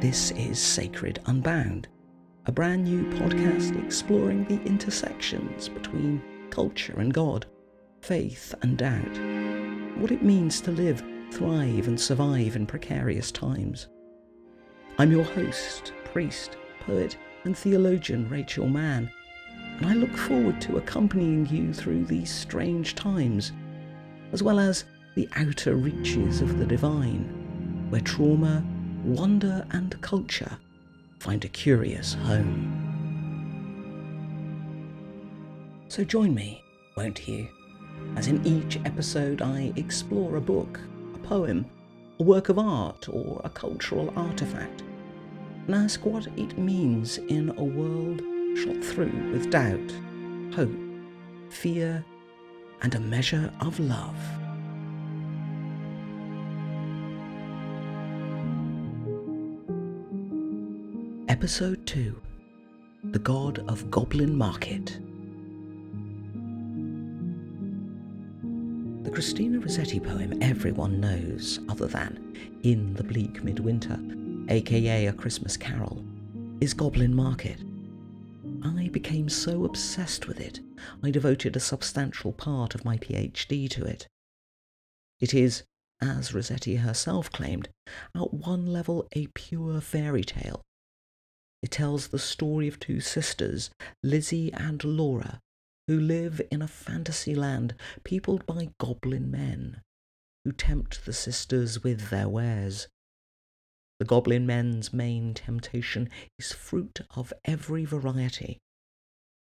This is Sacred Unbound, a brand new podcast exploring the intersections between culture and God, faith and doubt, what it means to live, thrive, and survive in precarious times. I'm your host, priest, poet, and theologian Rachel Mann, and I look forward to accompanying you through these strange times, as well as the outer reaches of the divine, where trauma, wonder, and culture find a curious home. So join me, won't you, as in each episode I explore a book, a poem, a work of art, or a cultural artifact, and ask what it means in a world shot through with doubt, hope, fear, and a measure of love. Episode 2 The God of Goblin Market. The Christina Rossetti poem everyone knows, other than In the Bleak Midwinter, aka A Christmas Carol, is Goblin Market. I became so obsessed with it, I devoted a substantial part of my PhD to it. It is, as Rossetti herself claimed, at one level a pure fairy tale it tells the story of two sisters, Lizzie and Laura, who live in a fantasy land peopled by goblin men, who tempt the sisters with their wares. The goblin men's main temptation is fruit of every variety.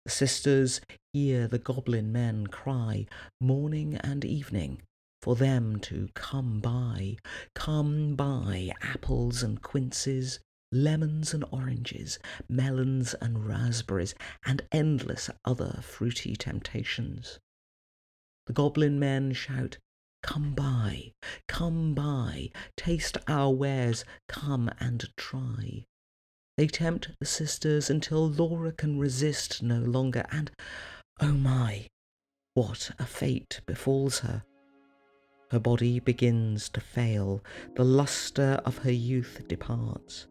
The sisters hear the goblin men cry morning and evening for them to come buy, come buy apples and quinces, lemons and oranges, melons and raspberries, and endless other fruity temptations. The goblin men shout, Come buy, come buy, taste our wares, come and try. They tempt the sisters until Laura can resist no longer, and, oh my, what a fate befalls her. Her body begins to fail, the lustre of her youth departs.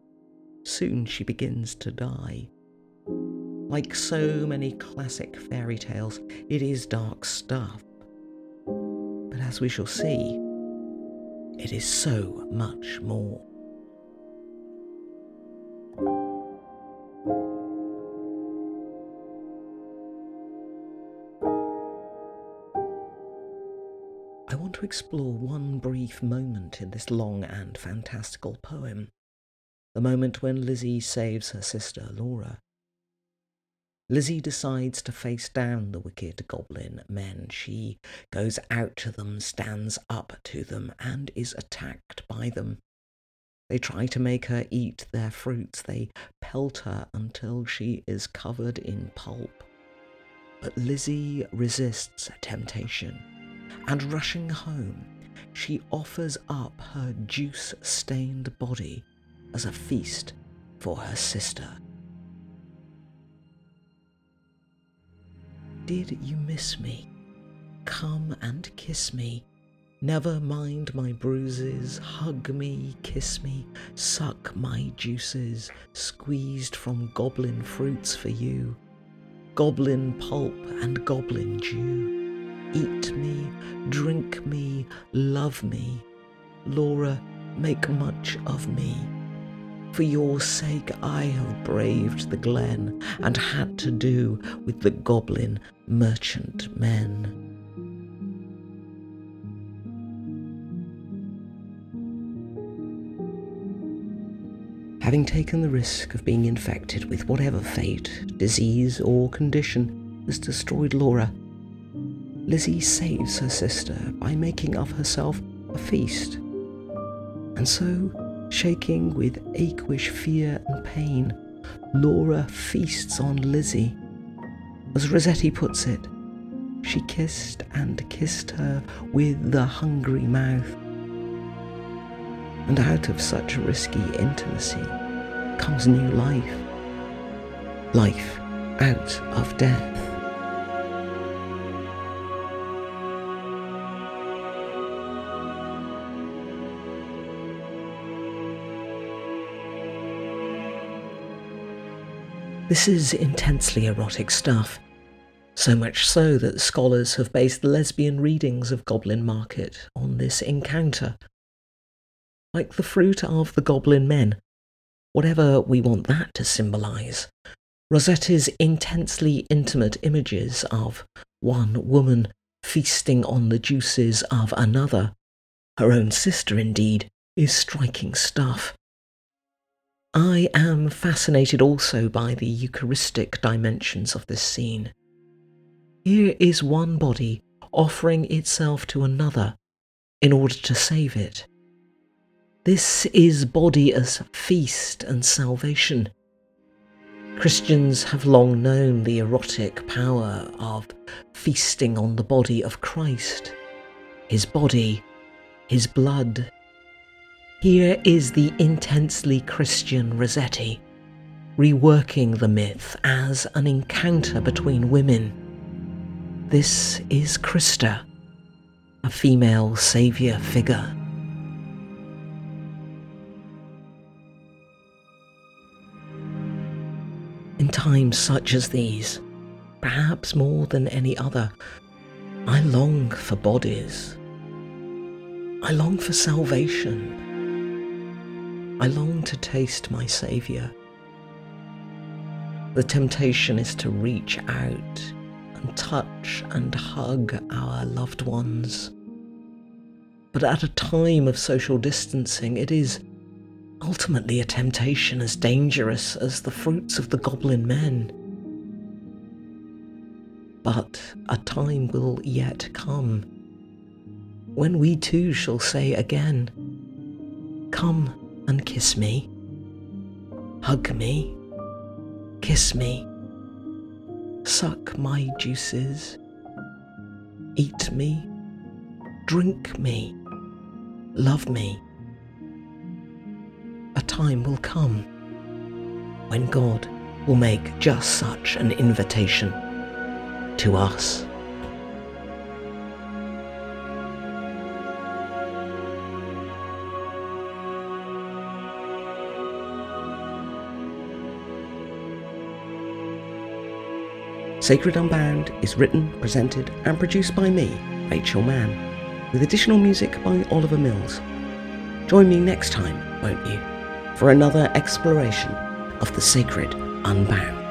Soon she begins to die. Like so many classic fairy tales, it is dark stuff. But as we shall see, it is so much more. I want to explore one brief moment in this long and fantastical poem the moment when Lizzie saves her sister Laura. Lizzie decides to face down the wicked goblin men. She goes out to them, stands up to them, and is attacked by them. They try to make her eat their fruits. They pelt her until she is covered in pulp. But Lizzie resists temptation, and rushing home, she offers up her juice stained body as a feast for her sister. Did you miss me? Come and kiss me. Never mind my bruises, hug me, kiss me, suck my juices, squeezed from goblin fruits for you, goblin pulp and goblin dew. Eat me, drink me, love me. Laura, make much of me. For your sake I have braved the glen and had to do with the goblin merchant men. Having taken the risk of being infected with whatever fate, disease, or condition has destroyed Laura, Lizzie saves her sister by making of herself a feast. And so Shaking with achish fear and pain, Laura feasts on Lizzie. As Rossetti puts it, she kissed and kissed her with the hungry mouth. And out of such risky intimacy comes new life. Life out of death. This is intensely erotic stuff, so much so that scholars have based lesbian readings of Goblin Market on this encounter. Like the fruit of the Goblin Men, whatever we want that to symbolise, Rossetti's intensely intimate images of one woman feasting on the juices of another, her own sister indeed, is striking stuff. I am fascinated also by the Eucharistic dimensions of this scene. Here is one body offering itself to another in order to save it. This is body as feast and salvation. Christians have long known the erotic power of feasting on the body of Christ, his body, his blood, here is the intensely Christian Rossetti, reworking the myth as an encounter between women. This is Christa, a female saviour figure. In times such as these, perhaps more than any other, I long for bodies. I long for salvation. I long to taste my Saviour. The temptation is to reach out and touch and hug our loved ones. But at a time of social distancing, it is ultimately a temptation as dangerous as the fruits of the goblin men. But a time will yet come when we too shall say again, Come and kiss me. Hug me. Kiss me. Suck my juices. Eat me. Drink me. Love me. A time will come when God will make just such an invitation to us. Sacred Unbound is written, presented, and produced by me, Rachel Mann, with additional music by Oliver Mills. Join me next time, won't you, for another exploration of the sacred unbound.